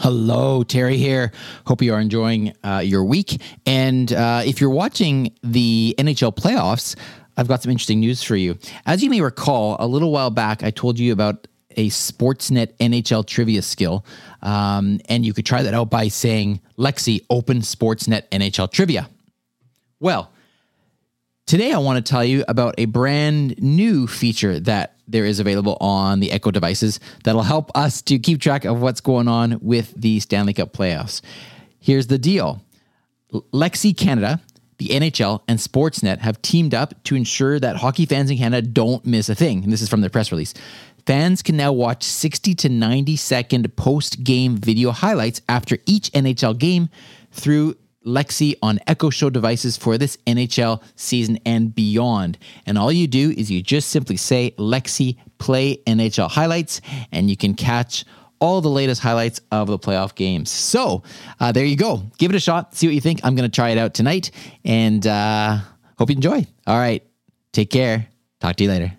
Hello, Terry here. Hope you are enjoying uh, your week. And uh, if you're watching the NHL playoffs, I've got some interesting news for you. As you may recall, a little while back, I told you about a Sportsnet NHL trivia skill. Um, and you could try that out by saying, Alexa, open Sportsnet NHL trivia. Well, today I want to tell you about a brand new feature that there is available on the Echo devices that'll help us to keep track of what's going on with the Stanley Cup playoffs. Here's the deal Alexa Canada, the NHL, and Sportsnet have teamed up to ensure that hockey fans in Canada don't miss a thing. And this is from their press release. Fans can now watch 60 to 90 second post game video highlights after each NHL game through Alexa on Echo Show devices for this NHL season and beyond. And all you do is you just simply say, Alexa, play NHL highlights, and you can catch all the latest highlights of the playoff games. So uh, there you go. Give it a shot. See what you think. I'm going to try it out tonight and uh, hope you enjoy. All right. Take care. Talk to you later.